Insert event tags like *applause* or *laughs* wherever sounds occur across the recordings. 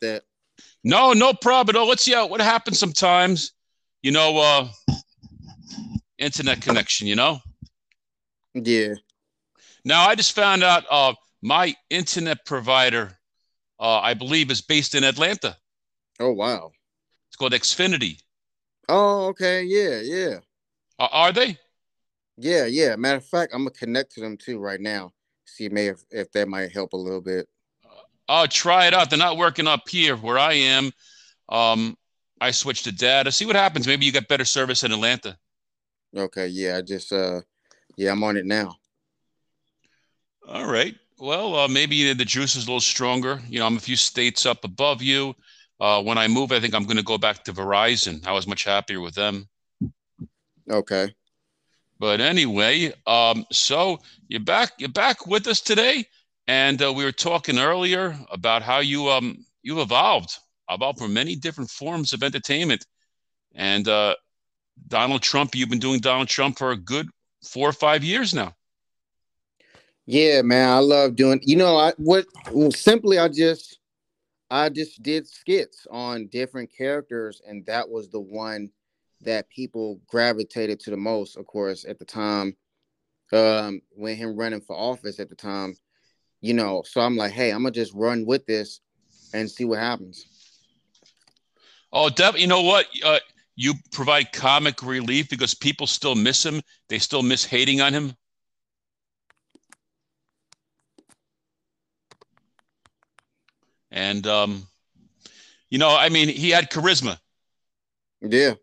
about that. No, no problem at all. Let's see how what happens sometimes. You know, uh internet connection, you know? Yeah. Now I just found out uh my internet provider, uh, I believe, is based in Atlanta. Oh wow. It's called Xfinity. Oh, okay. Yeah, yeah. Uh, are they? Yeah, yeah. Matter of fact, I'm gonna connect to them too right now. See maybe if, if that might help a little bit. Oh, try it out. They're not working up here where I am. Um, I switched to data. See what happens. Maybe you get better service in Atlanta. Okay, yeah. I just uh yeah, I'm on it now. All right. Well, uh, maybe the juice is a little stronger. You know, I'm a few states up above you. Uh, when I move, I think I'm going to go back to Verizon. I was much happier with them. Okay. But anyway, um, so you're back. You're back with us today, and uh, we were talking earlier about how you um you evolved, evolved from many different forms of entertainment, and uh, Donald Trump. You've been doing Donald Trump for a good four or five years now. Yeah, man, I love doing. You know, I what well, simply I just I just did skits on different characters, and that was the one that people gravitated to the most, of course, at the time, um, when him running for office at the time, you know. So I'm like, hey, I'm gonna just run with this and see what happens. Oh, Dev, you know what? Uh, you provide comic relief because people still miss him. They still miss hating on him. And um, you know, I mean, he had charisma. Yeah.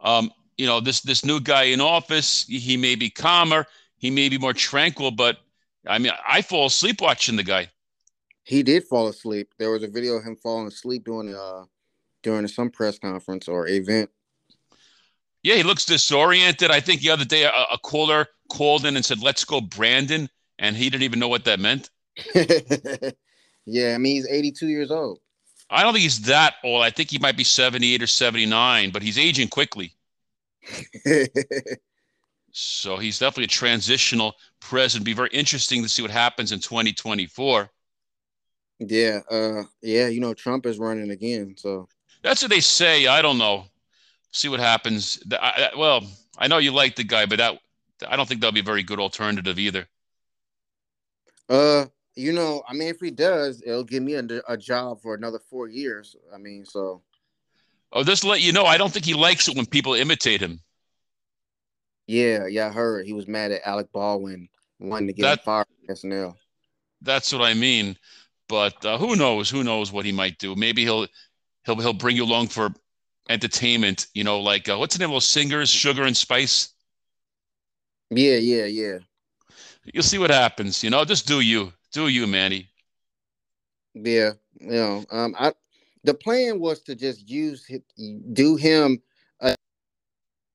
Um, you know, this this new guy in office, he may be calmer, he may be more tranquil, but I mean, I fall asleep watching the guy. He did fall asleep. There was a video of him falling asleep during uh during some press conference or event. Yeah, he looks disoriented. I think the other day a, a caller called in and said, "Let's go, Brandon," and he didn't even know what that meant. *laughs* yeah, I mean he's 82 years old. I don't think he's that old. I think he might be 78 or 79, but he's aging quickly. *laughs* so he's definitely a transitional president. Be very interesting to see what happens in 2024. Yeah, uh, yeah, you know Trump is running again, so that's what they say. I don't know. See what happens. I, I, well, I know you like the guy, but that I don't think that'll be a very good alternative either. Uh, you know, I mean, if he does, it'll give me a, a job for another four years. I mean, so. Oh, just let you know, I don't think he likes it when people imitate him. Yeah, yeah, I heard he was mad at Alec Baldwin wanting to get that, fired SNL. That's what I mean. But uh, who knows? Who knows what he might do? Maybe he'll he'll he'll bring you along for entertainment. You know, like uh, what's the name of those singers? Sugar and Spice. Yeah, yeah, yeah. You'll see what happens. You know, just do you. Do you, Manny? Yeah, you know, um, I the plan was to just use do him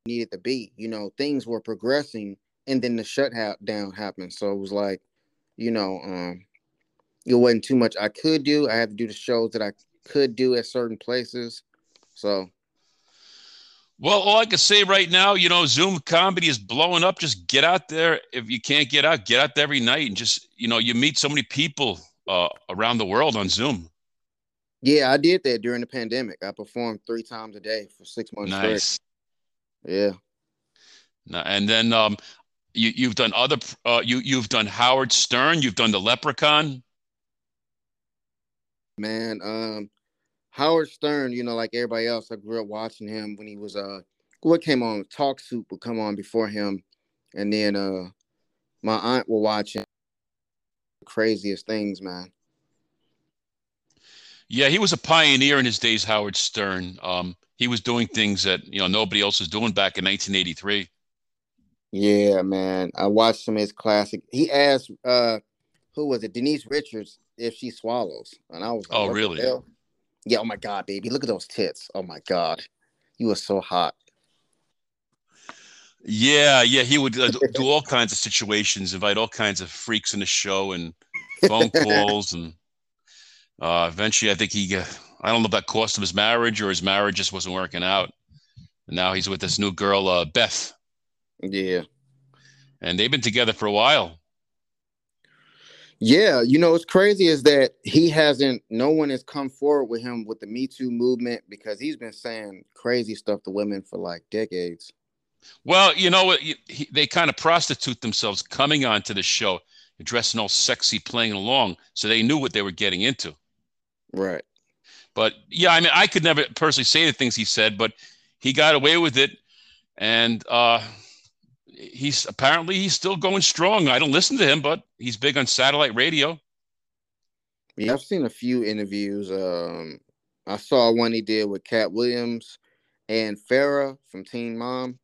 needed to be. You know, things were progressing, and then the shutdown happened. So it was like, you know, um, it wasn't too much I could do. I had to do the shows that I could do at certain places. So well, all I can say right now, you know, Zoom comedy is blowing up. Just get out there. If you can't get out, get out there every night and just, you know, you meet so many people uh, around the world on Zoom. Yeah, I did that during the pandemic. I performed three times a day for six months nice. straight. Yeah. And then um, you you've done other uh, you you've done Howard Stern. You've done the Leprechaun. Man, um, Howard Stern, you know, like everybody else, I grew up watching him when he was uh what came on Talk Soup would come on before him, and then uh my aunt will watch him. Craziest things, man. Yeah, he was a pioneer in his days, Howard Stern. Um, he was doing things that you know nobody else was doing back in 1983. Yeah, man. I watched some of his classic. He asked uh who was it, Denise Richards, if she swallows. And I was like, Oh really? Yeah, oh my god, baby. Look at those tits. Oh my god. You were so hot. Yeah, yeah, he would uh, do *laughs* all kinds of situations, invite all kinds of freaks in the show and phone *laughs* calls, and uh, eventually, I think he, uh, I don't know if that cost him his marriage or his marriage just wasn't working out. And now he's with this new girl, uh, Beth. Yeah, and they've been together for a while. Yeah, you know what's crazy is that he hasn't. No one has come forward with him with the Me Too movement because he's been saying crazy stuff to women for like decades. Well, you know what? They kind of prostitute themselves coming onto the show, dressing all sexy, playing along, so they knew what they were getting into. Right. But yeah, I mean, I could never personally say the things he said, but he got away with it, and uh, he's apparently he's still going strong. I don't listen to him, but he's big on satellite radio. Yeah, I've seen a few interviews. Um, I saw one he did with Katt Williams and Farrah from Teen Mom.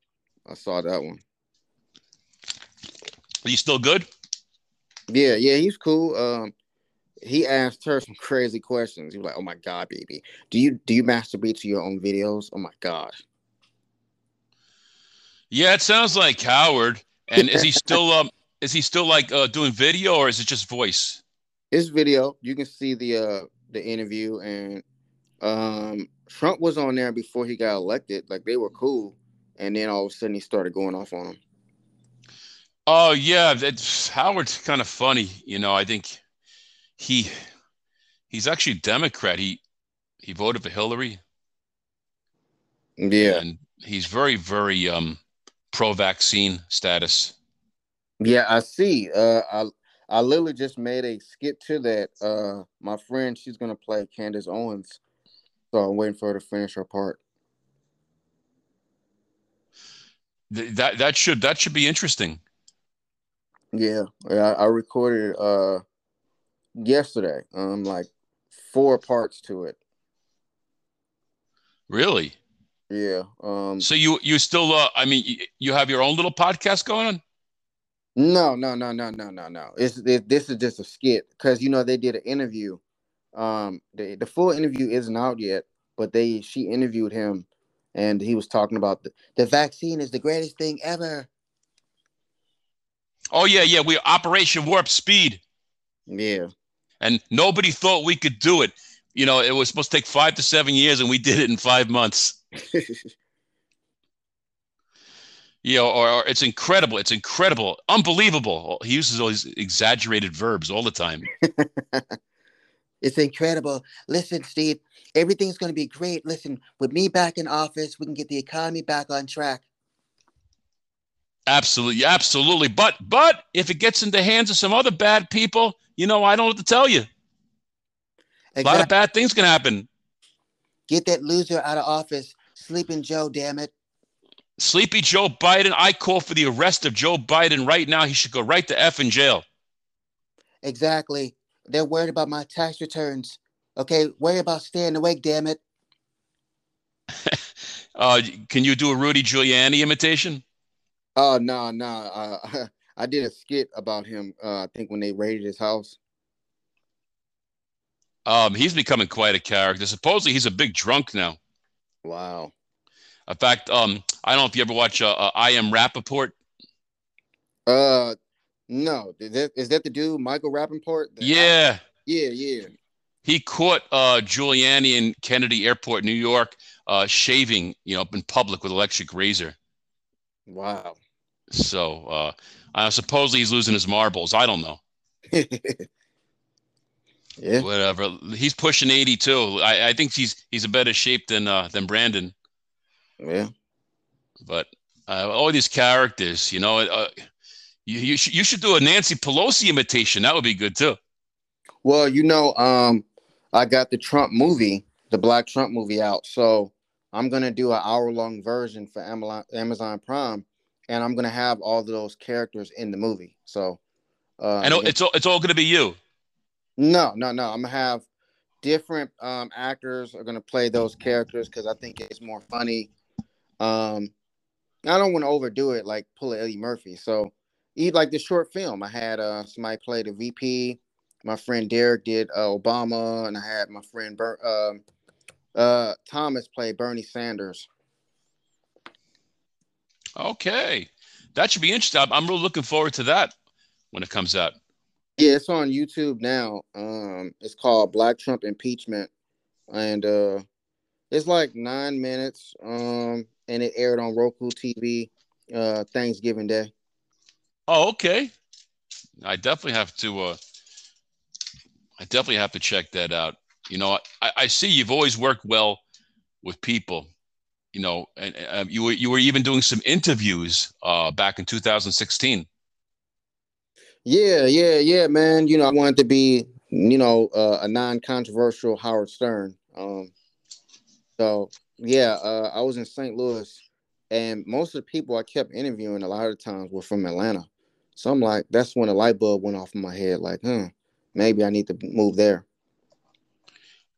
I saw that one. Are you still good? Yeah, yeah, he's cool. Um, he asked her some crazy questions. He was like, "Oh my god, baby, do you do you masturbate to your own videos? Oh my god." Yeah, it sounds like Howard. And is he *laughs* still um is he still like uh, doing video or is it just voice? It's video. You can see the uh the interview and um Trump was on there before he got elected. Like they were cool, and then all of a sudden he started going off on him. Oh yeah, that's *sighs* Howard's kind of funny. You know, I think he he's actually a Democrat. He he voted for Hillary. Yeah, and he's very very um pro-vaccine status. Yeah, I see. Uh, I I literally just made a skip to that. Uh, my friend, she's gonna play Candace Owens, so I'm waiting for her to finish her part. that that should that should be interesting. Yeah, I, I recorded uh yesterday. Um, like four parts to it. Really? Yeah. Um. So you you still uh I mean you have your own little podcast going on? No, no, no, no, no, no, no. It's it, this is just a skit because you know they did an interview. Um, the the full interview isn't out yet, but they she interviewed him, and he was talking about the the vaccine is the greatest thing ever. Oh yeah, yeah. We Operation Warp Speed. Yeah. And nobody thought we could do it. You know, it was supposed to take five to seven years, and we did it in five months. *laughs* you know, or, or, it's incredible. It's incredible, unbelievable. He uses all these exaggerated verbs all the time. *laughs* it's incredible. Listen, Steve, everything's going to be great. Listen, with me back in office, we can get the economy back on track. Absolutely, absolutely. But but if it gets into the hands of some other bad people, you know, I don't what to tell you. Exactly. A lot of bad things can happen. Get that loser out of office. Sleeping Joe, damn it. Sleepy Joe Biden. I call for the arrest of Joe Biden right now. He should go right to F in jail. Exactly. They're worried about my tax returns. Okay, worry about staying awake, damn it. *laughs* uh, can you do a Rudy Giuliani imitation? Oh no, no. Uh, *laughs* I did a skit about him. Uh, I think when they raided his house. Um, he's becoming quite a character. Supposedly, he's a big drunk now. Wow. In fact, um, I don't know if you ever watch uh, uh, I Am Rapaport. Uh, no. Is that, is that the dude, Michael Rapaport? yeah. yeah, yeah. He caught uh, Giuliani in Kennedy Airport, New York, uh, shaving, you know, in public with electric razor. Wow. So, uh, uh, supposedly he's losing his marbles. I don't know. *laughs* yeah. Whatever. He's pushing 82. I, I think he's he's a better shape than uh, than Brandon. Yeah. But uh, all these characters, you know, uh, you you, sh- you should do a Nancy Pelosi imitation. That would be good too. Well, you know, um, I got the Trump movie, the Black Trump movie out, so I'm gonna do an hour long version for Amazon Prime, and I'm gonna have all of those characters in the movie. So, uh, and it's all it's all gonna be you. No, no, no. I'm gonna have different um, actors are gonna play those characters because I think it's more funny um, I don't want to overdo it, like pull Eddie Murphy. So, eat like the short film. I had uh, somebody play the VP. My friend Derek did uh, Obama, and I had my friend Ber- uh, uh, Thomas play Bernie Sanders. Okay, that should be interesting. I'm really looking forward to that when it comes out. Yeah, it's on YouTube now. Um, it's called Black Trump Impeachment, and uh, it's like nine minutes. Um, and it aired on Roku TV uh, Thanksgiving Day. Oh, okay. I definitely have to uh, I definitely have to check that out. You know, I, I see you've always worked well with people. You know, and uh, you were you were even doing some interviews uh, back in 2016. Yeah, yeah, yeah, man. You know, I wanted to be, you know, uh, a non-controversial Howard Stern. Um, so yeah, uh, I was in St. Louis, and most of the people I kept interviewing a lot of times were from Atlanta. So I'm like, that's when a light bulb went off in my head. Like, hmm, maybe I need to move there.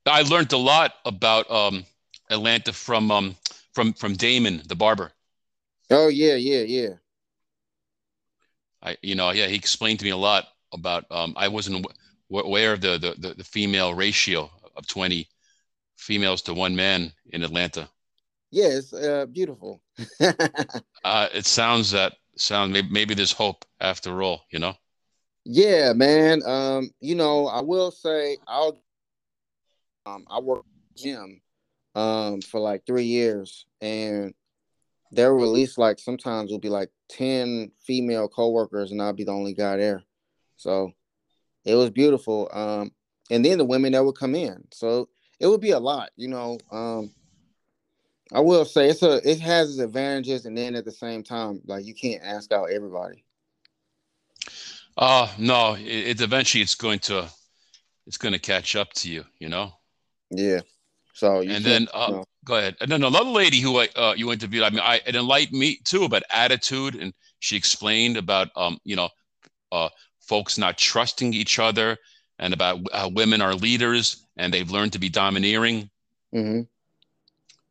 I learned a lot about um, Atlanta from um, from from Damon the barber. Oh yeah, yeah, yeah. I you know yeah he explained to me a lot about um, I wasn't aware of the, the the female ratio of twenty females to one man in Atlanta. Yeah, uh, beautiful. *laughs* uh, it sounds that sound maybe, maybe there's hope after all. You know. Yeah, man. Um, you know, I will say I'll um I work gym um for like three years and at least like sometimes it'll be like 10 female coworkers and I'll be the only guy there. So it was beautiful. Um and then the women that would come in. So it would be a lot, you know. Um I will say it's a it has its advantages and then at the same time, like you can't ask out everybody. Uh no, it, it eventually it's going to it's going to catch up to you, you know. Yeah. So and then uh, you know. go ahead. And then another lady who uh, you interviewed, I mean, I it enlightened me too about attitude, and she explained about um you know uh folks not trusting each other, and about how women are leaders and they've learned to be domineering. Mm-hmm.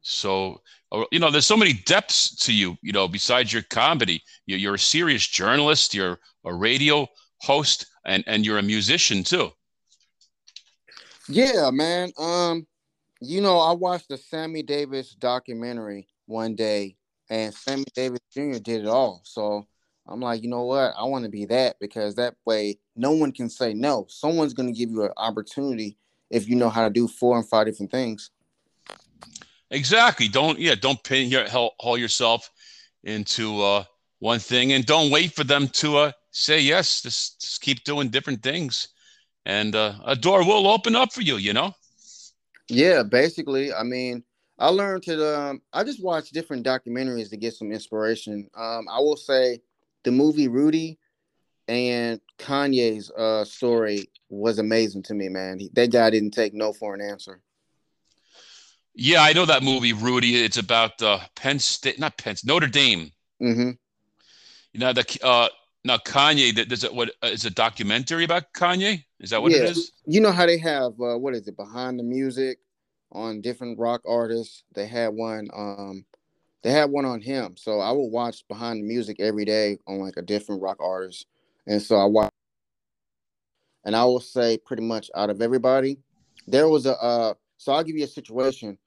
So uh, you know, there's so many depths to you. You know, besides your comedy, you're, you're a serious journalist. You're a radio host, and and you're a musician too. Yeah, man. Um, you know, I watched the Sammy Davis documentary one day, and Sammy Davis Jr. did it all. So I'm like, you know what? I want to be that because that way no one can say no. Someone's going to give you an opportunity if you know how to do four and five different things. Exactly. Don't yeah. Don't pin your haul yourself into uh, one thing, and don't wait for them to uh, say yes. Just, just keep doing different things, and uh, a door will open up for you. You know. Yeah, basically. I mean, I learned to. Um, I just watch different documentaries to get some inspiration. Um, I will say, the movie Rudy and Kanye's uh, story was amazing to me, man. He, that guy didn't take no for an answer. Yeah, I know that movie, Rudy. It's about uh, Penn State, not Penn, Notre Dame. Mm-hmm. You know the uh, now Kanye. Does it what uh, a documentary about Kanye? Is that what yeah. it is? You know how they have uh, what is it behind the music on different rock artists? They had one. Um, they had one on him. So I will watch behind the music every day on like a different rock artist, and so I watch. And I will say, pretty much out of everybody, there was a. Uh, so I'll give you a situation.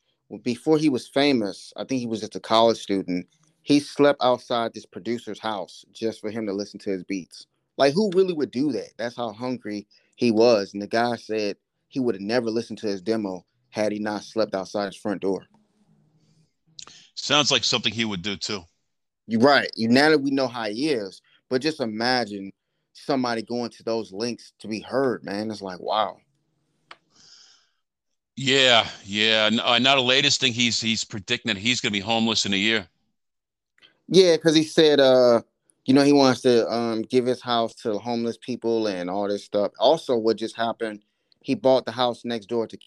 Before he was famous, I think he was just a college student. He slept outside this producer's house just for him to listen to his beats. Like, who really would do that? That's how hungry he was. And the guy said he would have never listened to his demo had he not slept outside his front door. Sounds like something he would do too. You're right. You now that we know how he is, but just imagine somebody going to those links to be heard, man. It's like wow. Yeah, yeah. Uh, now the latest thing he's he's predicting that he's going to be homeless in a year. Yeah, because he said, uh, you know, he wants to um give his house to homeless people and all this stuff. Also, what just happened? He bought the house next door to,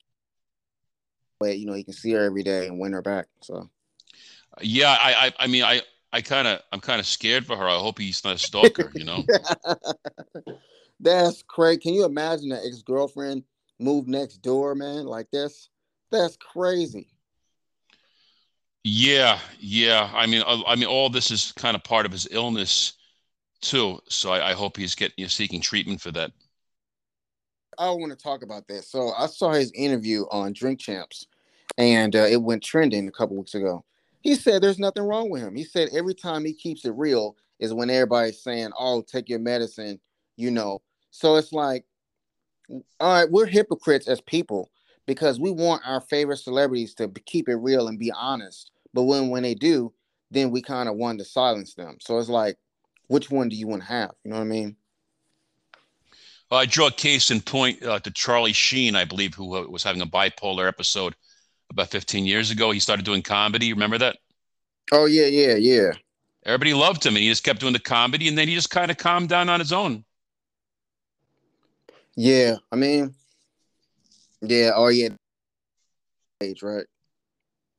where you know he can see her every day and win her back. So. Yeah, I, I, I mean, I, I kind of, I'm kind of scared for her. I hope he's not a stalker. You know. *laughs* That's crazy. Can you imagine an ex girlfriend? move next door, man, like this. That's crazy. Yeah, yeah. I mean, I, I mean, all this is kind of part of his illness too. So I, I hope he's getting you know, seeking treatment for that. I want to talk about that. So I saw his interview on Drink Champs, and uh, it went trending a couple weeks ago. He said there's nothing wrong with him. He said every time he keeps it real is when everybody's saying, "Oh, take your medicine," you know. So it's like all right, we're hypocrites as people because we want our favorite celebrities to keep it real and be honest. But when when they do, then we kind of want to silence them. So it's like, which one do you want to have? You know what I mean? I draw a case in point uh, to Charlie Sheen, I believe, who uh, was having a bipolar episode about 15 years ago. He started doing comedy. Remember that? Oh yeah, yeah, yeah. Everybody loved him, and he just kept doing the comedy, and then he just kind of calmed down on his own. Yeah, I mean, yeah, oh yeah, age right.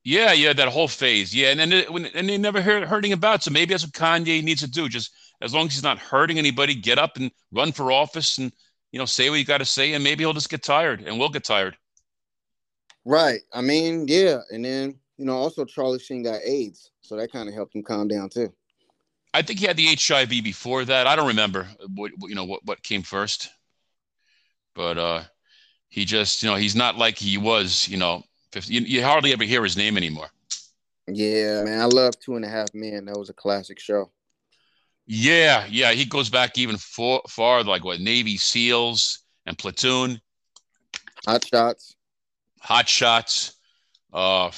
Yeah, yeah, that whole phase. Yeah, and then it, when, and they never heard hurting about. So maybe that's what Kanye needs to do. Just as long as he's not hurting anybody, get up and run for office, and you know, say what you got to say, and maybe he'll just get tired, and we'll get tired. Right. I mean, yeah, and then you know, also Charlie Sheen got AIDS, so that kind of helped him calm down too. I think he had the HIV before that. I don't remember what you know what what came first, but uh, he just you know he's not like he was. You know, 50, you, you hardly ever hear his name anymore. Yeah, man, I love Two and a Half Men. That was a classic show. Yeah, yeah, he goes back even far, far like what Navy SEALs and Platoon, Hot Shots, Hot Shots. Uh,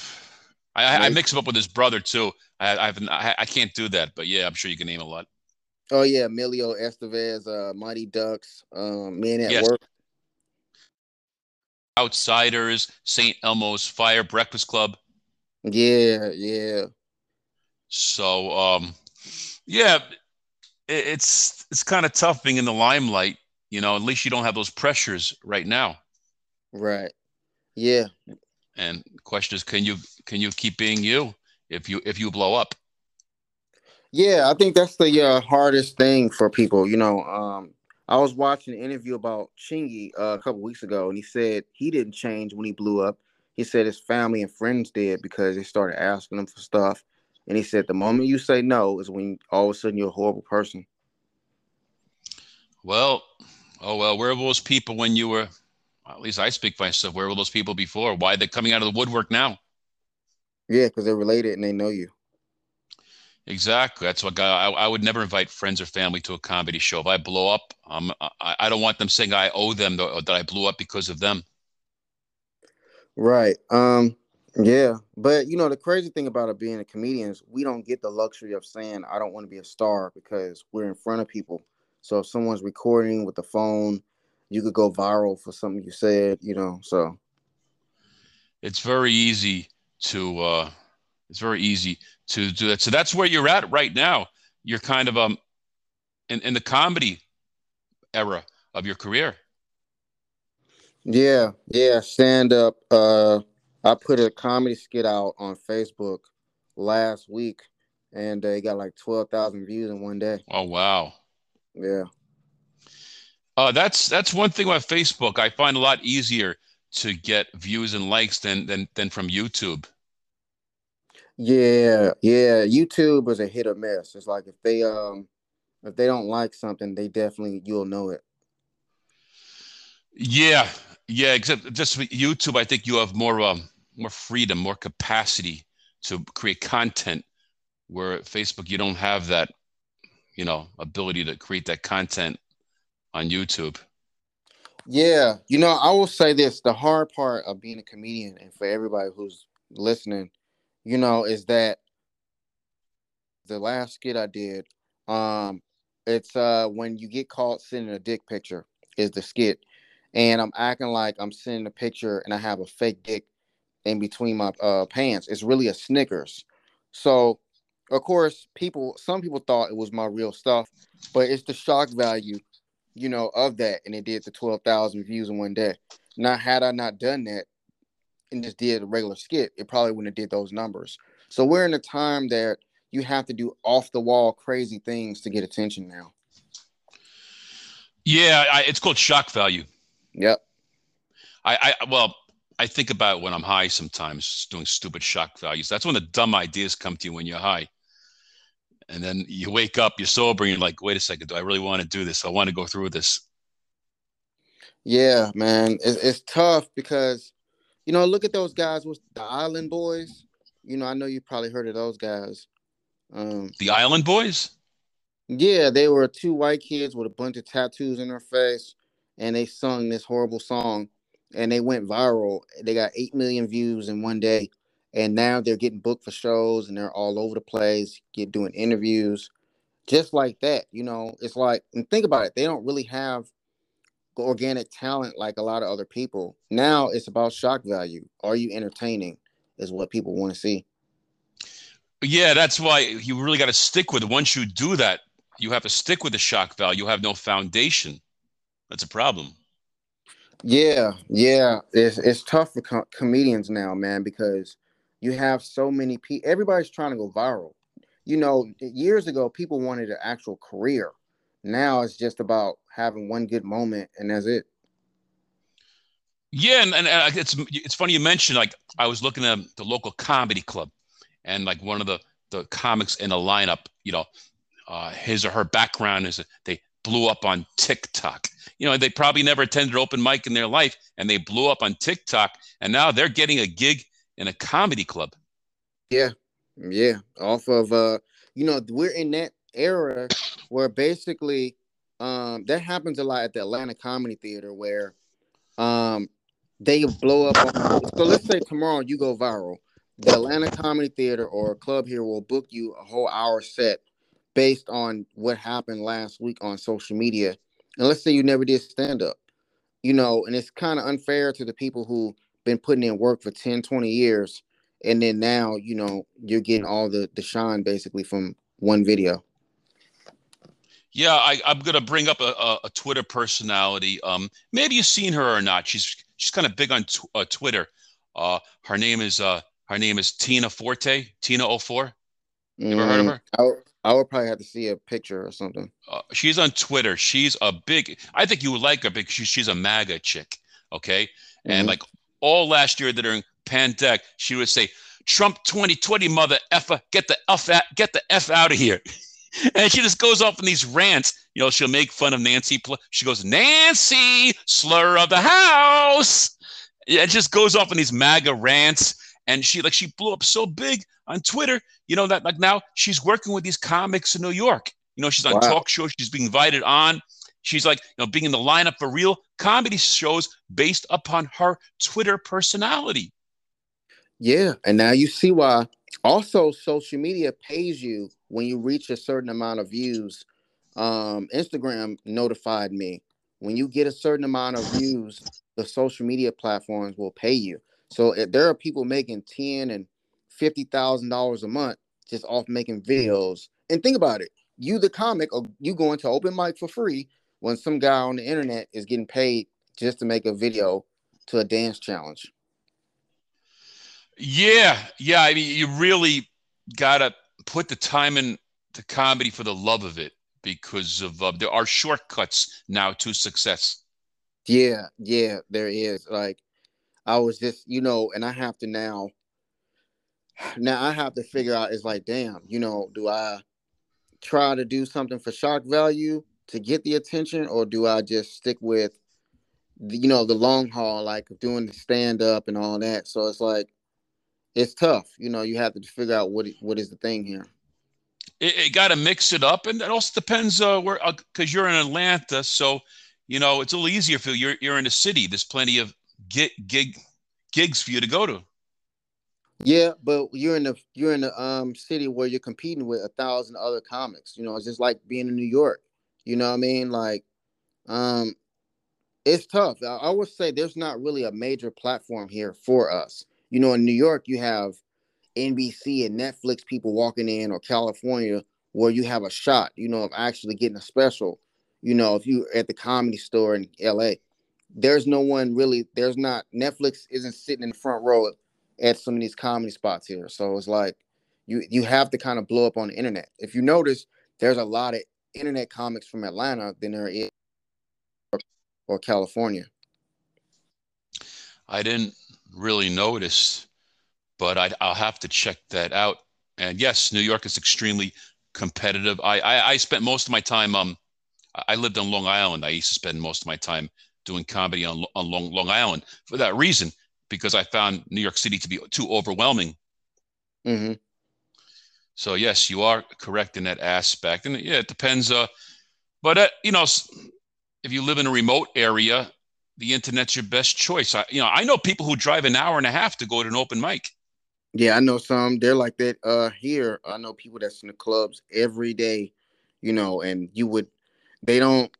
I, I mix him up with his brother too. I, I've I, I can't do that, but yeah, I'm sure you can name a lot. Oh yeah, Emilio Estevez, uh, Mighty Ducks, um, Men at yes. Work. Outsiders, St. Elmo's Fire Breakfast Club. Yeah, yeah. So, um, yeah, it, it's it's kind of tough being in the limelight. You know, at least you don't have those pressures right now. Right. Yeah. And the question is, can you can you keep being you if you if you blow up? Yeah, I think that's the uh, hardest thing for people. You know, um, I was watching an interview about Chingy uh, a couple weeks ago, and he said he didn't change when he blew up. He said his family and friends did because they started asking him for stuff. And he said the moment you say no is when all of a sudden you're a horrible person. Well, oh well, where were those people when you were? At least I speak for myself. Where were those people before? Why are they coming out of the woodwork now? Yeah, because they're related and they know you. Exactly. That's what I, I would never invite friends or family to a comedy show. If I blow up, um, I, I don't want them saying I owe them that I blew up because of them. Right. Um. Yeah, but you know the crazy thing about it being a comedian is we don't get the luxury of saying I don't want to be a star because we're in front of people. So if someone's recording with the phone, you could go viral for something you said. You know, so it's very easy to uh, it's very easy to do that. So that's where you're at right now. You're kind of um in, in the comedy era of your career. Yeah, yeah, stand up. Uh I put a comedy skit out on Facebook last week and they got like 12,000 views in one day. Oh wow. Yeah. Uh that's that's one thing about Facebook. I find a lot easier to get views and likes than than than from YouTube. Yeah, yeah. YouTube is a hit or miss. It's like if they um if they don't like something, they definitely you'll know it. Yeah, yeah. Except just YouTube, I think you have more um more freedom, more capacity to create content. Where Facebook, you don't have that, you know, ability to create that content on YouTube. Yeah, you know, I will say this: the hard part of being a comedian, and for everybody who's listening, you know, is that the last skit I did, um, it's uh when you get caught sending a dick picture is the skit, and I'm acting like I'm sending a picture and I have a fake dick in between my uh pants. It's really a Snickers. So, of course, people some people thought it was my real stuff, but it's the shock value, you know, of that, and it did the twelve thousand views in one day. Now, had I not done that, and just did a regular skit, it probably wouldn't have did those numbers. So we're in a time that you have to do off the wall crazy things to get attention now. Yeah, I, it's called shock value. Yep. I, I well, I think about when I'm high sometimes doing stupid shock values. That's when the dumb ideas come to you when you're high. And then you wake up, you're sober, and you're like, wait a second, do I really want to do this? I want to go through this. Yeah, man. It's, it's tough because you know, look at those guys with the Island Boys. You know, I know you probably heard of those guys. Um, the Island Boys. Yeah, they were two white kids with a bunch of tattoos in their face, and they sung this horrible song, and they went viral. They got eight million views in one day, and now they're getting booked for shows, and they're all over the place, get doing interviews, just like that. You know, it's like, and think about it, they don't really have organic talent like a lot of other people. Now it's about shock value. Are you entertaining? Is what people want to see. Yeah, that's why you really got to stick with it. Once you do that, you have to stick with the shock value. You have no foundation. That's a problem. Yeah, yeah, it's it's tough for com- comedians now, man, because you have so many people. Everybody's trying to go viral. You know, years ago, people wanted an actual career. Now it's just about having one good moment, and that's it. Yeah, and, and uh, it's it's funny you mentioned like I was looking at the local comedy club, and like one of the the comics in the lineup, you know, uh, his or her background is they blew up on TikTok. You know, they probably never attended open mic in their life, and they blew up on TikTok, and now they're getting a gig in a comedy club. Yeah, yeah, off of uh, you know, we're in that era where basically um that happens a lot at the Atlanta Comedy Theater where um they blow up on, so let's say tomorrow you go viral. The Atlanta Comedy Theater or a club here will book you a whole hour set based on what happened last week on social media. And let's say you never did stand up, you know, and it's kind of unfair to the people who been putting in work for 10, 20 years. And then now, you know, you're getting all the, the shine basically from one video. Yeah, I, am gonna bring up a, a, a, Twitter personality. Um, maybe you've seen her or not. She's she's kind of big on t- uh, Twitter. Uh, her name is uh, her name is Tina Forte. Tina 04. You ever heard of mm, her? I, I would probably have to see a picture or something. Uh, she's on Twitter. She's a big. I think you would like her because she, she's a MAGA chick. Okay, mm-hmm. and like all last year during pandemic, she would say, "Trump 2020, mother effer, get the f out, get the f out of here." *laughs* *laughs* and she just goes off in these rants. You know, she'll make fun of Nancy. She goes, Nancy, slur of the house. Yeah, it just goes off in these MAGA rants. And she like she blew up so big on Twitter, you know, that like now she's working with these comics in New York. You know, she's on wow. talk shows, she's being invited on. She's like, you know, being in the lineup for real comedy shows based upon her Twitter personality. Yeah. And now you see why also social media pays you when you reach a certain amount of views, um, Instagram notified me. When you get a certain amount of views, the social media platforms will pay you. So if there are people making ten and fifty thousand dollars a month just off making videos. And think about it: you, the comic, or you going to open mic for free when some guy on the internet is getting paid just to make a video to a dance challenge. Yeah, yeah. I mean, you really gotta put the time in the comedy for the love of it because of uh, there are shortcuts now to success. Yeah, yeah, there is. Like I was just, you know, and I have to now now I have to figure out it's like, damn, you know, do I try to do something for shock value to get the attention or do I just stick with the, you know, the long haul like doing the stand up and all that. So it's like it's tough. You know, you have to figure out what what is the thing here. It, it got to mix it up, and it also depends uh, where because uh, you're in Atlanta, so you know it's a little easier for you. You're you're in a city. There's plenty of gig, gig gigs for you to go to. Yeah, but you're in the you're in the um city where you're competing with a thousand other comics. You know, it's just like being in New York. You know what I mean? Like, um, it's tough. I, I would say there's not really a major platform here for us you know, in New York, you have NBC and Netflix people walking in, or California, where you have a shot, you know, of actually getting a special. You know, if you at the comedy store in LA, there's no one really, there's not, Netflix isn't sitting in the front row at some of these comedy spots here. So it's like you you have to kind of blow up on the internet. If you notice, there's a lot of internet comics from Atlanta than there is or California. I didn't really noticed, but i will have to check that out. And yes, New York is extremely competitive. I, I, I spent most of my time. Um, I lived on Long Island. I used to spend most of my time doing comedy on on Long Long Island for that reason, because I found New York City to be too overwhelming. Mm-hmm. So yes, you are correct in that aspect, and yeah, it depends. Uh, but uh, you know, if you live in a remote area, the internet's your best choice. I, you know, I know people who drive an hour and a half to go to an open mic. Yeah, I know some. They're like that uh here. I know people that's in the clubs every day, you know, and you would they don't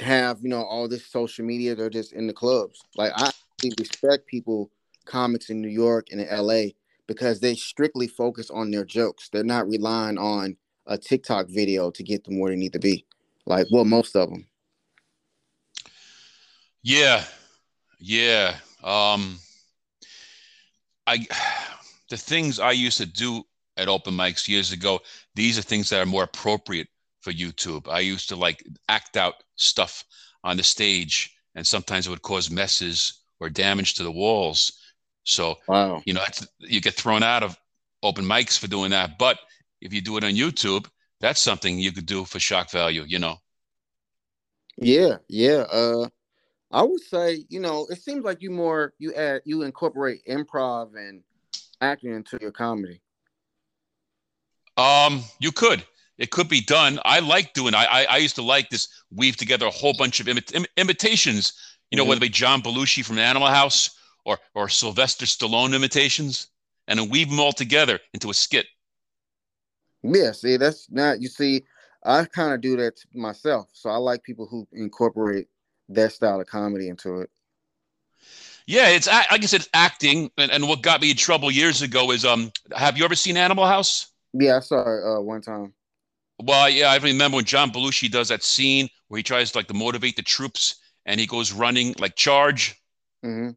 have you know all this social media. They're just in the clubs. Like I respect people comics in New York and in LA because they strictly focus on their jokes. They're not relying on a TikTok video to get them where they need to be. Like well, most of them. Yeah, yeah. Um, I the things I used to do at open mics years ago. These are things that are more appropriate for YouTube. I used to like act out stuff on the stage, and sometimes it would cause messes or damage to the walls. So, wow. you know, you get thrown out of open mics for doing that. But if you do it on YouTube, that's something you could do for shock value, you know. Yeah, yeah. Uh I would say, you know, it seems like you more you add you incorporate improv and acting into your comedy. Um, you could. It could be done. I like doing. I I, I used to like this weave together a whole bunch of imit- Im- imitations. You know, mm-hmm. whether it be John Belushi from Animal House or or Sylvester Stallone imitations, and then weave them all together into a skit. Yeah, see, that's not you see. I kind of do that myself, so I like people who incorporate that style of comedy into it. Yeah, it's I guess it's acting, and, and what got me in trouble years ago is um. Have you ever seen Animal House? Yeah, I saw it uh, one time. Well, yeah, I remember when John Belushi does that scene where he tries to like to motivate the troops, and he goes running like charge. Mm-hmm.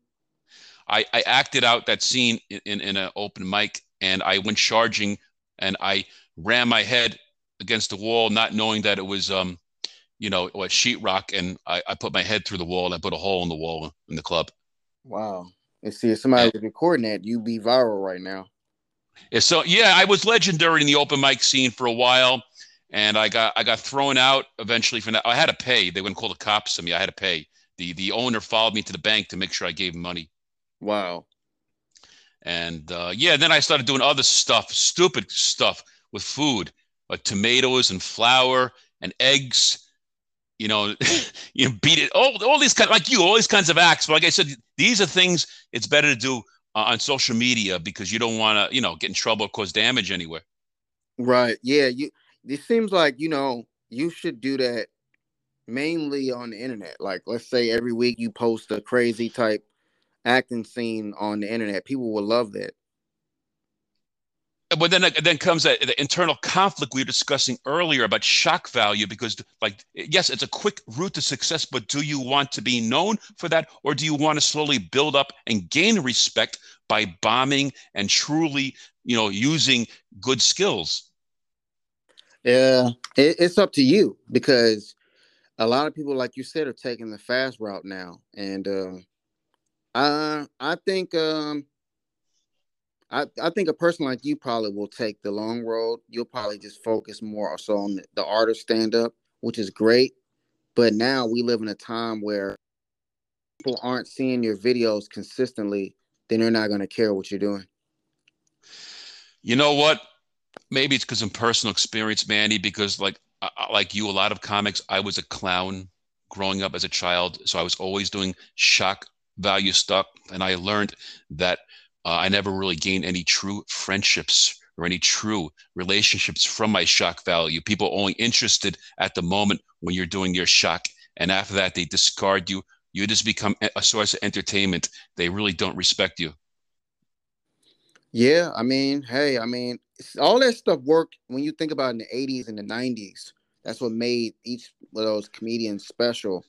I I acted out that scene in in, in an open mic, and I went charging, and I ran my head against the wall, not knowing that it was um you know, what sheetrock, and I, I put my head through the wall and I put a hole in the wall in the club. Wow. And see, if somebody was recording that, you'd be viral right now. Yeah, so yeah, I was legendary in the open mic scene for a while, and I got I got thrown out eventually from that. I had to pay. They wouldn't call the cops on me. I had to pay. The the owner followed me to the bank to make sure I gave him money. Wow. And uh, yeah, then I started doing other stuff, stupid stuff with food, like tomatoes and flour and eggs you know, *laughs* you know, beat it. All, all these kind, like you, all these kinds of acts. But like I said, these are things it's better to do uh, on social media because you don't want to, you know, get in trouble or cause damage anywhere. Right. Yeah. You. It seems like you know you should do that mainly on the internet. Like, let's say every week you post a crazy type acting scene on the internet. People will love that but then then comes that the internal conflict we were discussing earlier about shock value because like yes it's a quick route to success but do you want to be known for that? Or do you want to slowly build up and gain respect by bombing and truly you know using good skills? Yeah it, it's up to you because a lot of people like you said are taking the fast route now. And uh, i i think um I, I think a person like you probably will take the long road. You'll probably just focus more so on the, the stand up, which is great. But now we live in a time where people aren't seeing your videos consistently, then they're not going to care what you're doing. You know what? Maybe it's because of personal experience, Manny. Because like like you, a lot of comics, I was a clown growing up as a child, so I was always doing shock value stuff, and I learned that uh, I never really gained any true friendships or any true relationships from my shock value. People only interested at the moment when you're doing your shock. And after that, they discard you. You just become a source of entertainment. They really don't respect you. Yeah, I mean, hey, I mean, all that stuff worked when you think about in the 80s and the 90s. That's what made each of those comedians special,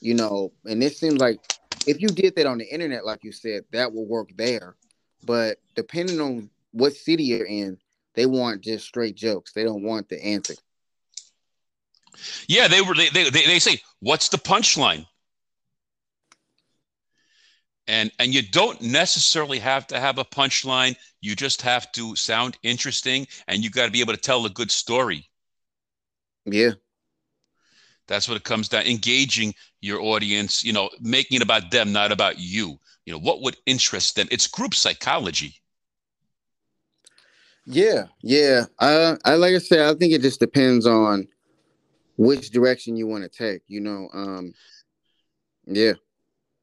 you know. And it seems like if you did that on the internet, like you said, that will work there. But depending on what city you're in, they want just straight jokes. They don't want the answer. Yeah, they were. They, they they say, "What's the punchline?" And and you don't necessarily have to have a punchline. You just have to sound interesting, and you got to be able to tell a good story. Yeah, that's what it comes down. Engaging your audience, you know, making it about them, not about you you know what would interest them? It's group psychology. Yeah yeah. I i like i said i think it just depends on which direction you want to take you know um yeah.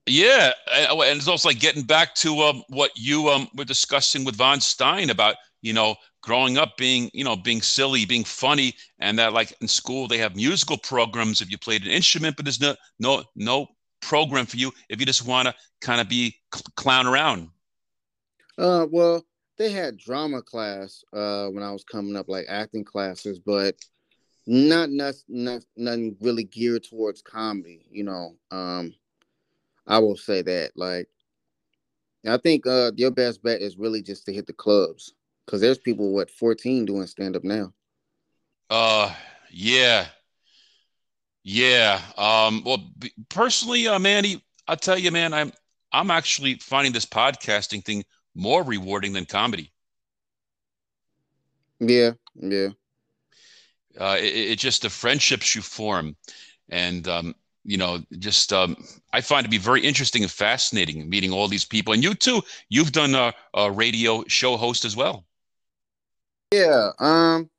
Yeah, and it's also like getting back to um, what you um, were discussing with Von Stein about you know growing up being you know being silly being funny and that like in school they have musical programs if you played an instrument but there's no no no program for you if you just want to kind of be cl- clown around uh well they had drama class uh when i was coming up like acting classes but not not, not nothing really geared towards comedy you know um i will say that like i think uh your best bet is really just to hit the clubs because there's people what 14 doing stand up now. Uh, yeah, yeah. Um, well, personally, uh, Manny, I'll tell you, man, I'm I'm actually finding this podcasting thing more rewarding than comedy. Yeah, yeah. Uh, it, it just the friendships you form, and um, you know, just um, I find to be very interesting and fascinating meeting all these people. And you too, you've done a, a radio show host as well. Yeah, um,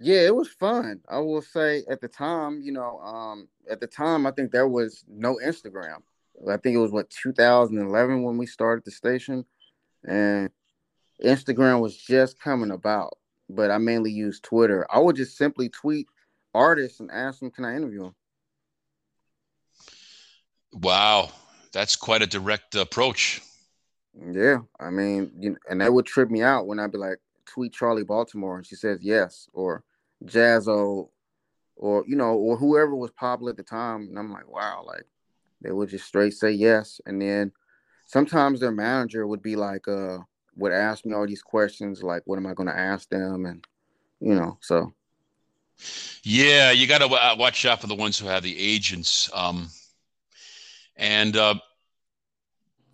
yeah, it was fun. I will say at the time, you know, um, at the time, I think there was no Instagram. I think it was what 2011 when we started the station, and Instagram was just coming about. But I mainly used Twitter. I would just simply tweet artists and ask them, "Can I interview them?" Wow, that's quite a direct approach. Yeah, I mean, you know, and that would trip me out when I'd be like, tweet Charli Baltimore and she says yes, or Jaz-O, or you know, or whoever was popular at the time. And I'm like, wow, like they would just straight say yes. And then sometimes their manager would be like, uh, would ask me all these questions, like, what am I gonna ask them? And you know, so yeah, you got to uh, watch out for the ones who have the agents. Um, and uh,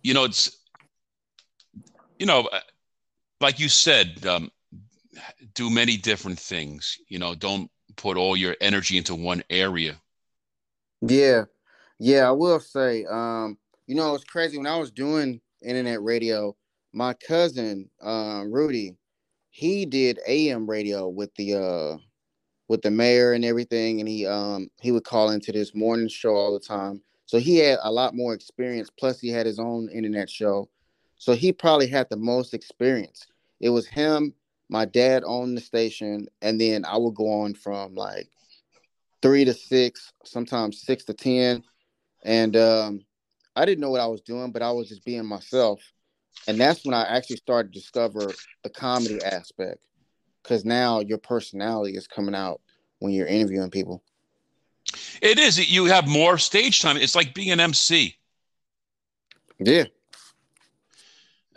you know, it's you know, uh, like you said, um, do many different things. You know, don't put all your energy into one area. Yeah, yeah, I will say. Um, you know, it's crazy when I was doing internet radio. My cousin, uh, Rudy, he did AM radio with the uh, with the mayor and everything, and he um he would call into this morning show all the time. So he had a lot more experience. Plus, he had his own internet show. So he probably had the most experience. It was him, my dad owned the station, and then I would go on from like three to six, sometimes six to ten. And um, I didn't know what I was doing, but I was just being myself. And that's when I actually started to discover the comedy aspect. Cause now your personality is coming out when you're interviewing people. It is. You have more stage time. It's like being an MC. Yeah.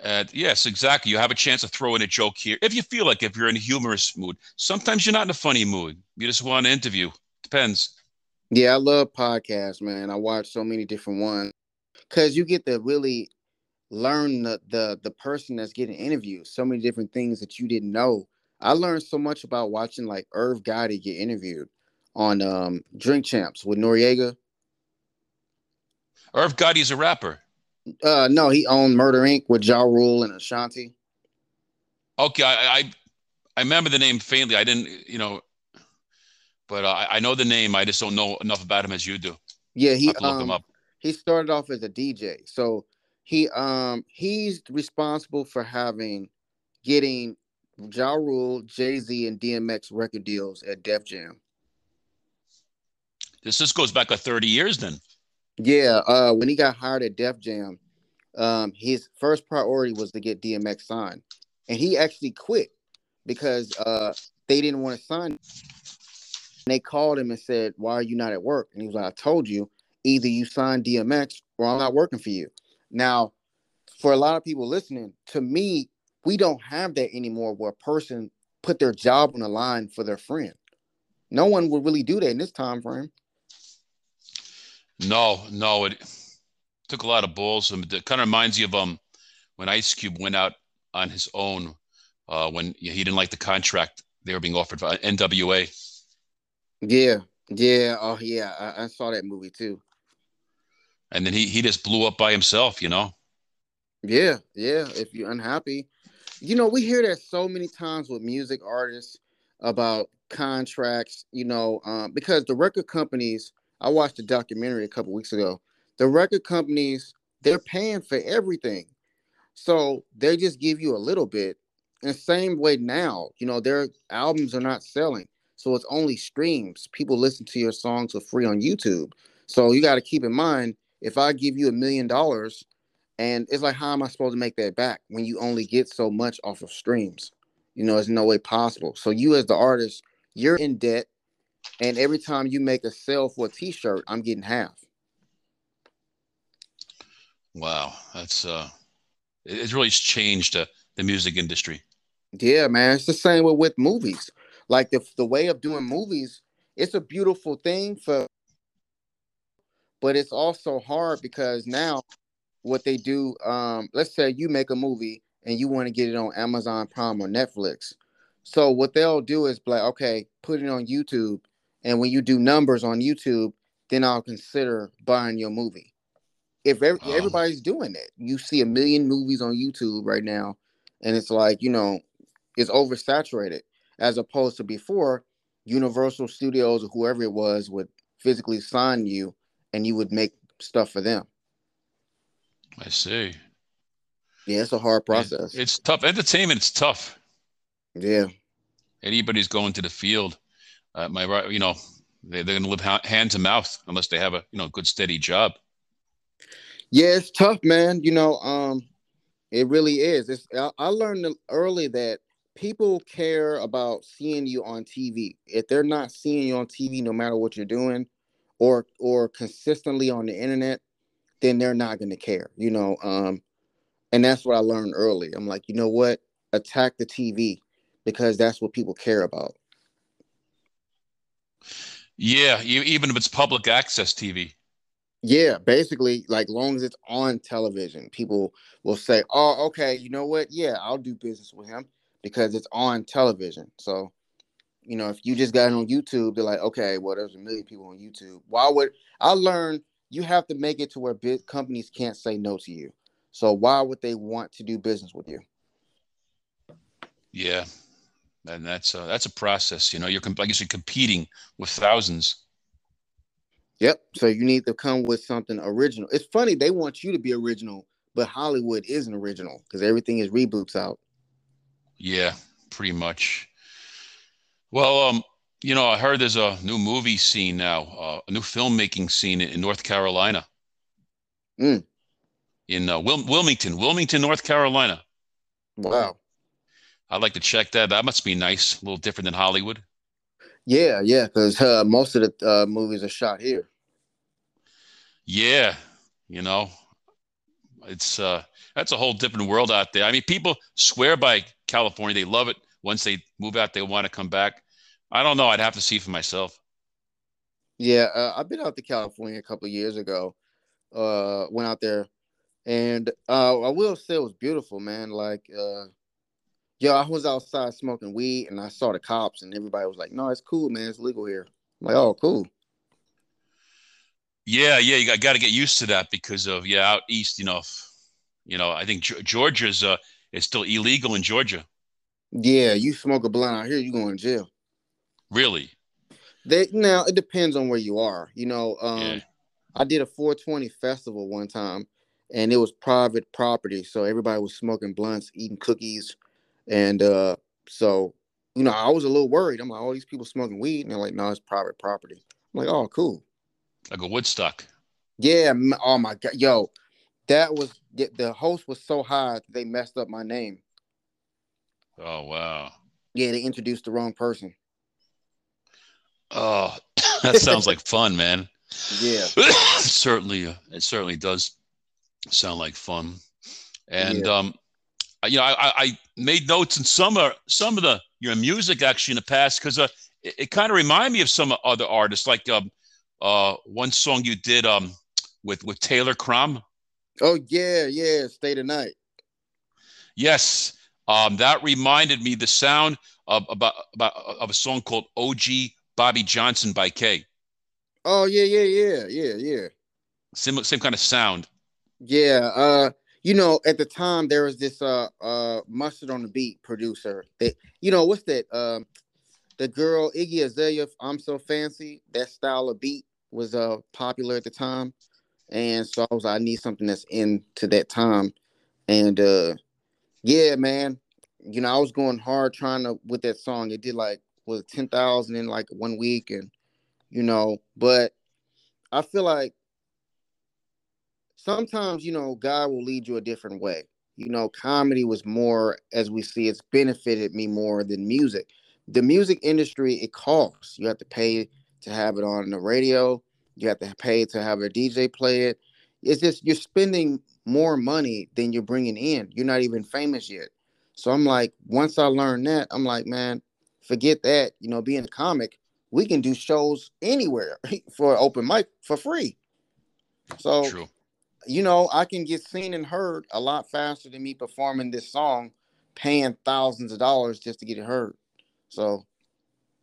Uh, yes, exactly. You have a chance to throw in a joke here if you feel like if you're in a humorous mood. Sometimes you're not in a funny mood. You just want an interview. Depends. Yeah, I love podcasts, man. I watch so many different ones because you get to really learn the, the the person that's getting interviewed. So many different things that you didn't know. I learned so much about watching like Irv Gotti get interviewed on um, Drink Champs with Noreaga. Irv Gotti's a rapper. Uh, no, he owned Murder Inc. with Ja Rule and Ashanti. Okay, I, I, I remember the name faintly. I didn't, you know, but uh, I know the name. I just don't know enough about him as you do. Yeah, he um, he started off as a DJ. So he um he's responsible for having getting Ja Rule, Jay Z, and DMX record deals at Def Jam. This just goes back like 30 years then. Yeah, uh, when he got hired at Def Jam, um, his first priority was to get DMX signed, and he actually quit because uh, they didn't want to sign. And they called him and said, "Why are you not at work?" And he was like, "I told you, either you sign DMX or I'm not working for you." Now, for a lot of people listening, to me, we don't have that anymore, where a person put their job on the line for their friend. No one would really do that in this time frame. No, no, it took a lot of balls. It kind of reminds you of um when Ice Cube went out on his own uh, when he didn't like the contract they were being offered by NWA. Yeah, yeah, oh yeah, I, I saw that movie too. And then he he just blew up by himself, you know. Yeah, yeah. If you're unhappy, you know, we hear that so many times with music artists about contracts, you know, um, because the record companies I watched a documentary a couple weeks ago. The record companies, they're paying for everything. So they just give you a little bit. And same way now, you know, their albums are not selling. So it's only streams. People listen to your songs for free on YouTube. So you got to keep in mind if I give you a million dollars and it's like, how am I supposed to make that back when you only get so much off of streams? You know, it's no way possible. So you as the artist, you're in debt. And every time you make a sale for a t-shirt, I'm getting half. Wow. That's uh it's really changed uh, the music industry. Yeah, man. It's the same with, with movies. Like the the way of doing movies, it's a beautiful thing for but it's also hard because now what they do, um, let's say you make a movie and you want to get it on Amazon Prime or Netflix. So what they'll do is like, okay, put it on YouTube, and when you do numbers on YouTube, then I'll consider buying your movie. If every, um, everybody's doing it, you see a million movies on YouTube right now, and it's like you know, it's oversaturated as opposed to before. Universal Studios or whoever it was would physically sign you, and you would make stuff for them. I see. Yeah, it's a hard process. It's tough. Entertainment, it's tough. Yeah. Anybody's going to the field, uh, my right, you know, they, they're going to live ha- hand to mouth unless they have a you know good steady job. Yeah, it's tough, man. You know, um, it really is. It's I, I learned early that people care about seeing you on TV. If they're not seeing you on TV, no matter what you're doing, or or consistently on the internet, then they're not going to care, you know. Um, and that's what I learned early. I'm like, you know what? Attack the TV because that's what people care about. Yeah, you, even if it's public access TV. Yeah, basically, like long as it's on television, people will say, "Oh, okay, you know what? Yeah, I'll do business with him because it's on television." So, you know, if you just got it on YouTube, they're like, "Okay, well, there's a million people on YouTube." Why would I learn you have to make it to where big companies can't say no to you. So why would they want to do business with you? Yeah, and that's a, that's a process. You know, you're like you said, competing with thousands. Yep. So you need to come with something original. It's funny they want you to be original, but Hollywood isn't original because everything is reboots out. Yeah, pretty much. Well, um, you know, I heard there's a new movie scene now, uh, a new filmmaking scene in North Carolina. Mm. In uh, Wil- Wilmington, Wilmington, North Carolina. Wow. I'd like to check that. That must be nice. A little different than Hollywood. Yeah, yeah, because uh, most of the uh, movies are shot here. Yeah, you know, it's uh, that's a whole different world out there. I mean, people swear by California; they love it. Once they move out, they want to come back. I don't know. I'd have to see for myself. Yeah, uh, I've been out to California a couple years ago. Uh, went out there, and uh, I will say it was beautiful, man. Like, uh, yo, I was outside smoking weed, and I saw the cops, and everybody was like, "No, it's cool, man. It's legal here." I'm like, "Oh, cool." Yeah, yeah, you got, got to get used to that because of yeah, out east, you know, you know, I think Georgia's uh, is still illegal in Georgia. Yeah, you smoke a blunt out here, you going to jail. Really? They now it depends on where you are. You know, um, yeah. I did a 420 festival one time, and it was private property, so everybody was smoking blunts, eating cookies, and uh, so you know, I was a little worried. I'm like, all these people smoking weed, and they're like, no, it's private property. I'm like, oh, cool. Like a Woodstock. Yeah. Oh my god, yo, that was the host was so high they messed up my name. Oh wow. Yeah, they introduced the wrong person. Oh, *laughs* that sounds like fun, man. Yeah, *coughs* certainly, uh, it certainly does sound like fun. And yeah. um, you know, I, I made notes in some of some of the your music actually in the past because uh, it, it kind of reminded me of some other artists, like um, uh, one song you did um with with Taylor Crom. Oh yeah, yeah, Stay the Night. Yes, um, that reminded me the sound of about about of a song called OG Bobby Johnson by Que. Oh yeah, yeah, yeah, yeah, yeah. Same same kind of sound. Yeah. Uh, you know, at the time there was this uh uh mustard on the beat producer that you know what's that um the girl Iggy Azalea I'm so fancy that style of beat was uh popular at the time. And so I was I need something that's into that time. And uh yeah, man, you know, I was going hard trying to with that song. It did like was ten thousand in like one week, and you know, but I feel like sometimes you know God will lead you a different way. You know, comedy was more, as we see, it's benefited me more than music. The music industry it costs. You have to pay to have it on the radio. You have to pay to have a DJ play it. It's just you're spending more money than you're bringing in. You're not even famous yet. So I'm like, once I learned that, I'm like, man, forget that. You know, being a comic, we can do shows anywhere *laughs* for open mic for free. So, True. You know, I can get seen and heard a lot faster than me performing this song, paying thousands of dollars just to get it heard. So,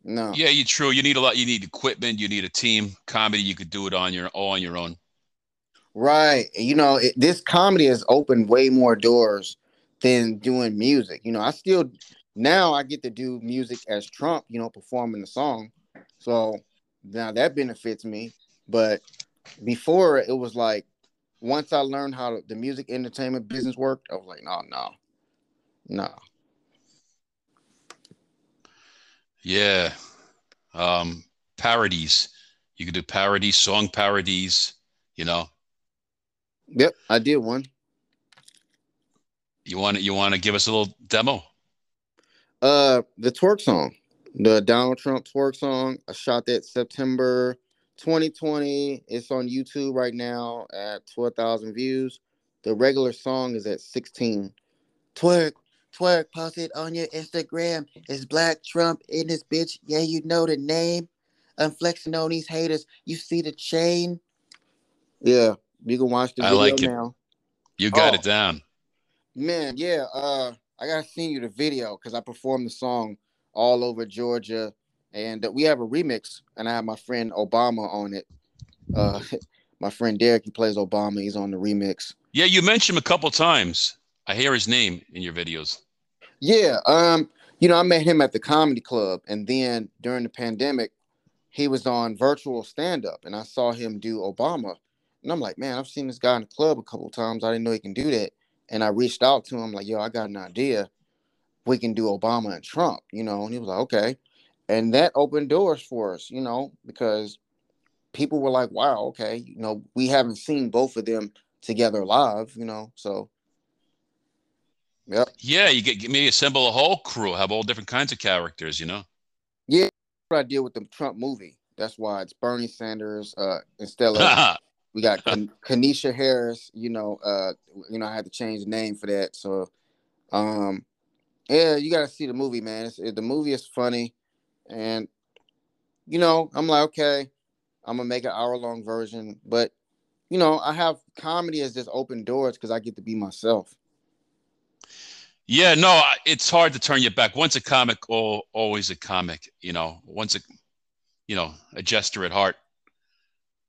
no. Yeah, you true. You need a lot. You need equipment. You need a team. Comedy, you could do it on your all on your own. Right. You know, it, this comedy has opened way more doors than doing music. You know, I still now I get to do music as Trump, you know, performing the song. So now that benefits me. But before it was like once I learned how the music entertainment business worked, I was like, no, no, no. Yeah. Um, parodies. You could do parodies, song parodies, you know. Yep, I did one. You want to you want to give us a little demo? Uh, the twerk song, the Donald Trump twerk song. I shot that September 2020. It's on YouTube right now at 12,000 views. The regular song is at 16. Twerk, twerk, post it on your Instagram. It's Black Trump in this bitch. Yeah, you know the name. I'm flexing on these haters. You see the chain. Yeah, you can watch the I video like now. You got oh. it down. Man, yeah. Uh, I gotta send you the video because I performed the song all over Georgia, and we have a remix, and I have my friend Obama on it. Uh, *laughs* my friend Derek, he plays Obama. He's on the remix. Yeah, you mentioned him a couple times. I hear his name in your videos. Yeah. Um. You know, I met him at the comedy club, and then during the pandemic, he was on virtual stand up, and I saw him do Obama, and I'm like, man, I've seen this guy in the club a couple times. I didn't know he can do that and I reached out to him like, yo, I got an idea. We can do Obama and Trump, you know, and he was like, okay. And that opened doors for us, you know, because people were like, wow, okay, you know, we haven't seen both of them together live, you know, so. Yep. Yeah, you get maybe assemble a whole crew, have all different kinds of characters, you know. Yeah, what I did with the Trump movie. That's why it's Bernie Sanders, uh, instead of *laughs* We got Kanisha Harris. You know, uh, you know, I had to change the name for that. So, um, yeah, you got to see the movie, man. It's, it, the movie is funny, and you know, I'm like, okay, I'm gonna make an hour long version, but you know, I have comedy as just open doors because I get to be myself. Yeah, no, it's hard to turn you back. Once a comic, always a comic. You know, once a, you know, a jester at heart.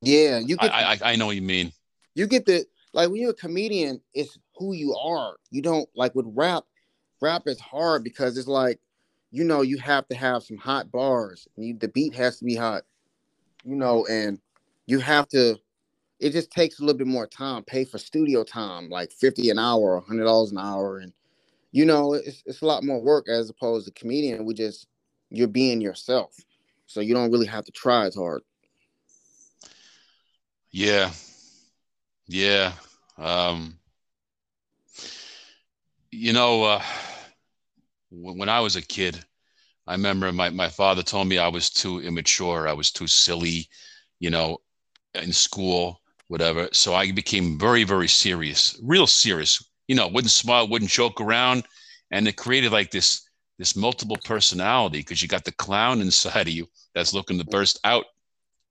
Yeah, you get. I, I, I know what you mean. You get the like when you're a comedian, it's who you are. You don't like with rap. Rap is hard because it's like, you know, you have to have some hot bars. You, the beat has to be hot, you know, and you have to. It just takes a little bit more time. Pay for studio time, like fifty an hour, hundred dollars an hour, and you know, it's it's a lot more work as opposed to comedian. We just you're being yourself, so you don't really have to try as hard. Yeah. Yeah. Um, you know, uh, when I was a kid, I remember my, my father told me I was too immature. I was too silly, you know, in school, whatever. So I became very, very serious, real serious. You know, wouldn't smile, wouldn't joke around. And it created like this, this multiple personality because you got the clown *laughs* inside of you that's looking to burst out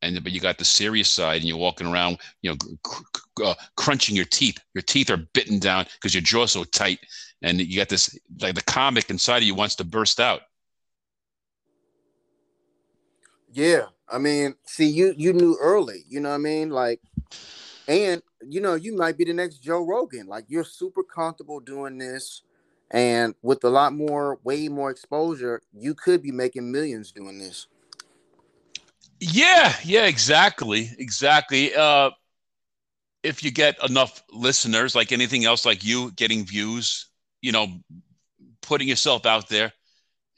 and but you got the serious side and you're walking around you know cr- uh, crunching your teeth your teeth are bitten down because your jaw's so tight and you got this like the comic inside of you wants to burst out. Yeah i mean see you you knew early you know what i mean? Like and you know you might be the next joe rogan. Like you're super comfortable doing this and with a lot more way more exposure you could be making millions doing this. Yeah, yeah, exactly, exactly. Uh, if you get enough listeners, like anything else, like you getting views, you know, putting yourself out there.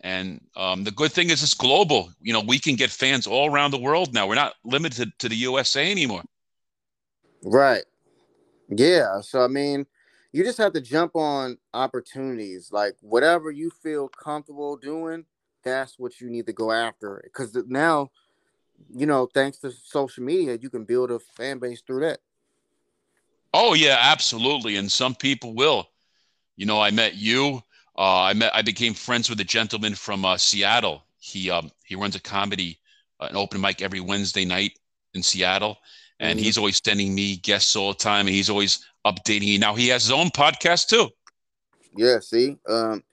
And um, the good thing is it's global. You know, we can get fans all around the world now. We're not limited to the USA anymore. Right. Yeah. So I mean, you just have to jump on opportunities. Like whatever you feel comfortable doing, that's what you need to go after. Because now, you know, thanks to social media, you can build a fan base through that. Oh yeah, absolutely. And some people will. You know, I met you. Uh, I met. I became friends with a gentleman from uh, Seattle. He um, he runs a comedy, uh, an open mic every Wednesday night in Seattle, and mm-hmm. he's always sending me guests all the time. And he's always updating me. Now he has his own podcast too. Yeah. See. Um.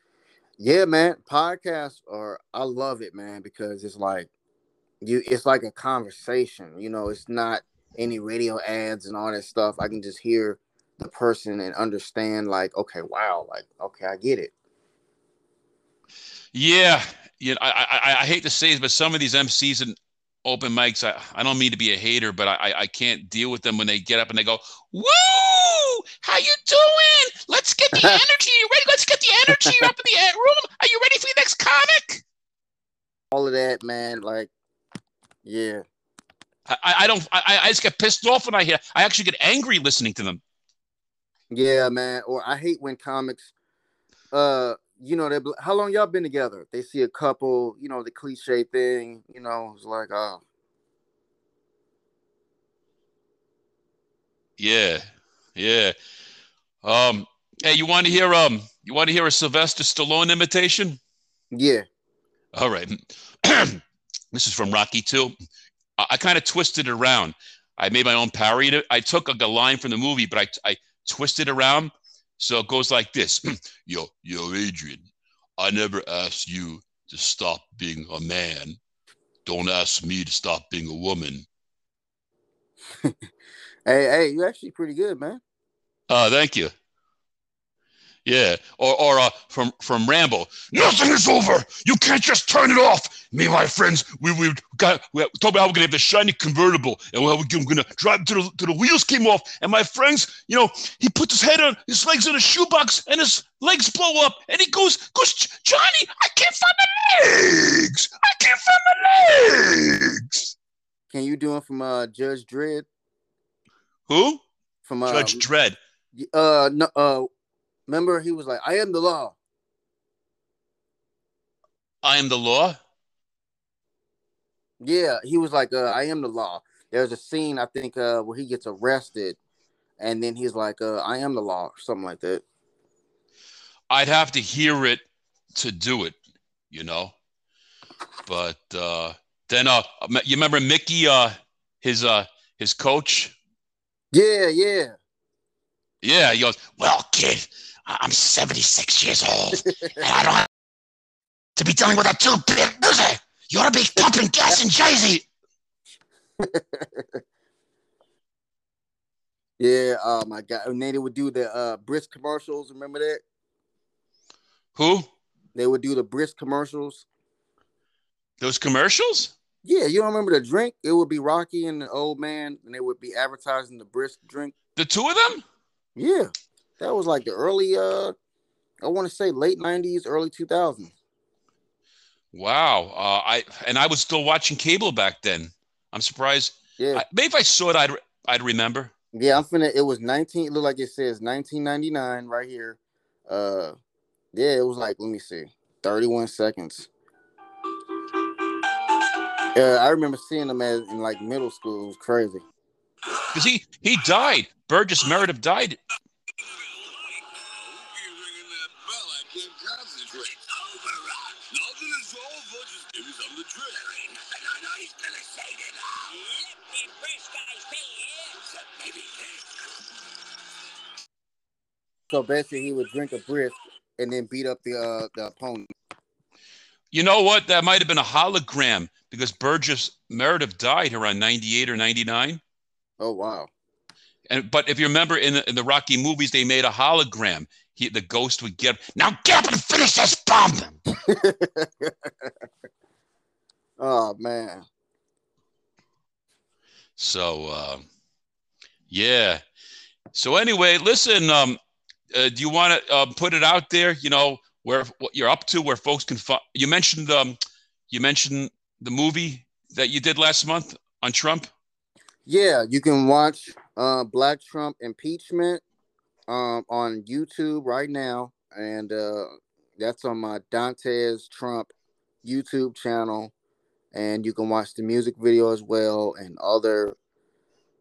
Yeah, man. Podcasts are. I love it, man, because it's like you. It's like a conversation. You know, it's not any radio ads and all that stuff. I can just hear the person and understand, like, okay, wow, like, okay, I get it. Yeah, you know, I, I, I hate to say it, but some of these MCs and open mics, I, I don't mean to be a hater, but I, I can't deal with them when they get up and they go, "Woo, how you doing? Let's get the *laughs* energy. You ready? Let's get the energy *laughs* up in the room. Are you ready for the next comic?" All of that, man. Like, yeah, I, I don't. I, I just get pissed off when I hear. I actually get angry listening to them. Yeah, man. Or I hate when comics, uh, you know, they how long y'all been together? They see a couple, you know, the cliche thing, you know, it's like, oh. Yeah, yeah. Um, hey, you want to hear um, you want to hear a Sylvester Stallone imitation? Yeah. All right. *clears throat* this is from Rocky Two. I, I kind of twisted it around. I made my own parody. I took a, a line from the movie, but I, I twisted around. So it goes like this *clears throat* Yo, yo, Adrian, I never asked you to stop being a man. Don't ask me to stop being a woman. *laughs* hey, hey, you're actually pretty good, man. Uh, thank you. Yeah, or or uh, from from Rambo. Nothing is over. You can't just turn it off. Me and my friends, we we got we talked about how we're gonna have the shiny convertible, and how we're gonna drive to the to the wheels came off. And my friends, you know, he puts his head on his legs in a shoebox, and his legs blow up, and he goes goes Johnny, I can't find my legs. I can't find my legs. Can you do it from uh Judge Dredd? Who? From uh, Judge Dredd. Uh no uh Remember, he was like, "I am the law." I am the law. Yeah, he was like, uh, "I am the law." There's a scene I think uh, where he gets arrested, and then he's like, uh, "I am the law," or something like that. I'd have to hear it to do it, you know. But uh, then, uh, you remember Mickey, uh, his uh, his coach? Yeah, yeah, yeah. He goes, "Well, kid, I'm 76 years old, and I don't have to be dealing with a two-bit loser. You ought to be pumping gas in Jersey. *laughs* yeah, oh my god. And they would do the uh brisk commercials. Remember that? Who? They would do the brisk commercials. Those commercials? Yeah, you don't remember the drink? It would be Rocky and the old man, and they would be advertising the brisk drink. The two of them? Yeah. That was like the early uh I want to say late 90s, early 2000s. Wow. Uh, I and I was still watching cable back then. I'm surprised. Yeah. I, maybe if I saw it, I'd I'd remember. Yeah, I'm finna. It was 19. It looked like it says 1999 right here. Uh, yeah, it was like let me see, 31 seconds. Yeah, I remember seeing him as in like middle school. It was crazy. Cause he he died. Burgess Meredith died So basically, he would drink a brisk and then beat up the uh, the opponent. You know what? That might have been a hologram because Burgess Meredith died around 98 or 99. Oh wow. And but if you remember in the, in the Rocky movies, they made a hologram. He, the ghost would get now get up and finish this bomb. *laughs* oh man. So uh, yeah, So anyway, listen. Um, uh, do you want to uh, put it out there? You know where what you're up to, where folks can. You mentioned um, you mentioned the movie that you did last month on Trump. Yeah, you can watch uh, Black Trump impeachment um, on YouTube right now, and uh, that's on my Dantes Trump YouTube channel. And you can watch the music video as well and other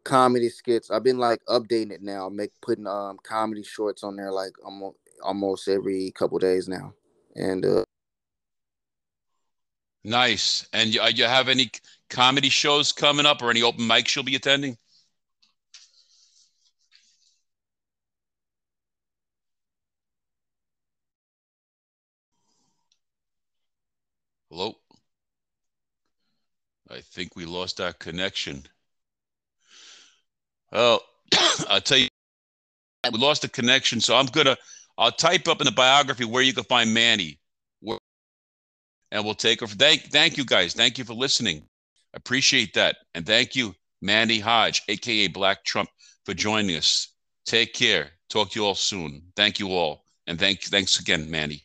comedy skits. I've been like updating it now, make putting um comedy shorts on there like almost almost every couple days now. And uh nice. And you, uh, you have any comedy shows coming up or any open mics you'll be attending? Hello? I think we lost our connection. Well, *coughs* I'll tell you, we lost the connection. So I'm to, I'll type up in the biography where you can find Manny. and we'll take her. Thank, thank you guys. Thank you for listening. Appreciate that. And thank you, Manny Hodge, AKA Black Trump, for joining us. Take care. Talk to you all soon. Thank you all. And thank, thanks again, Manny.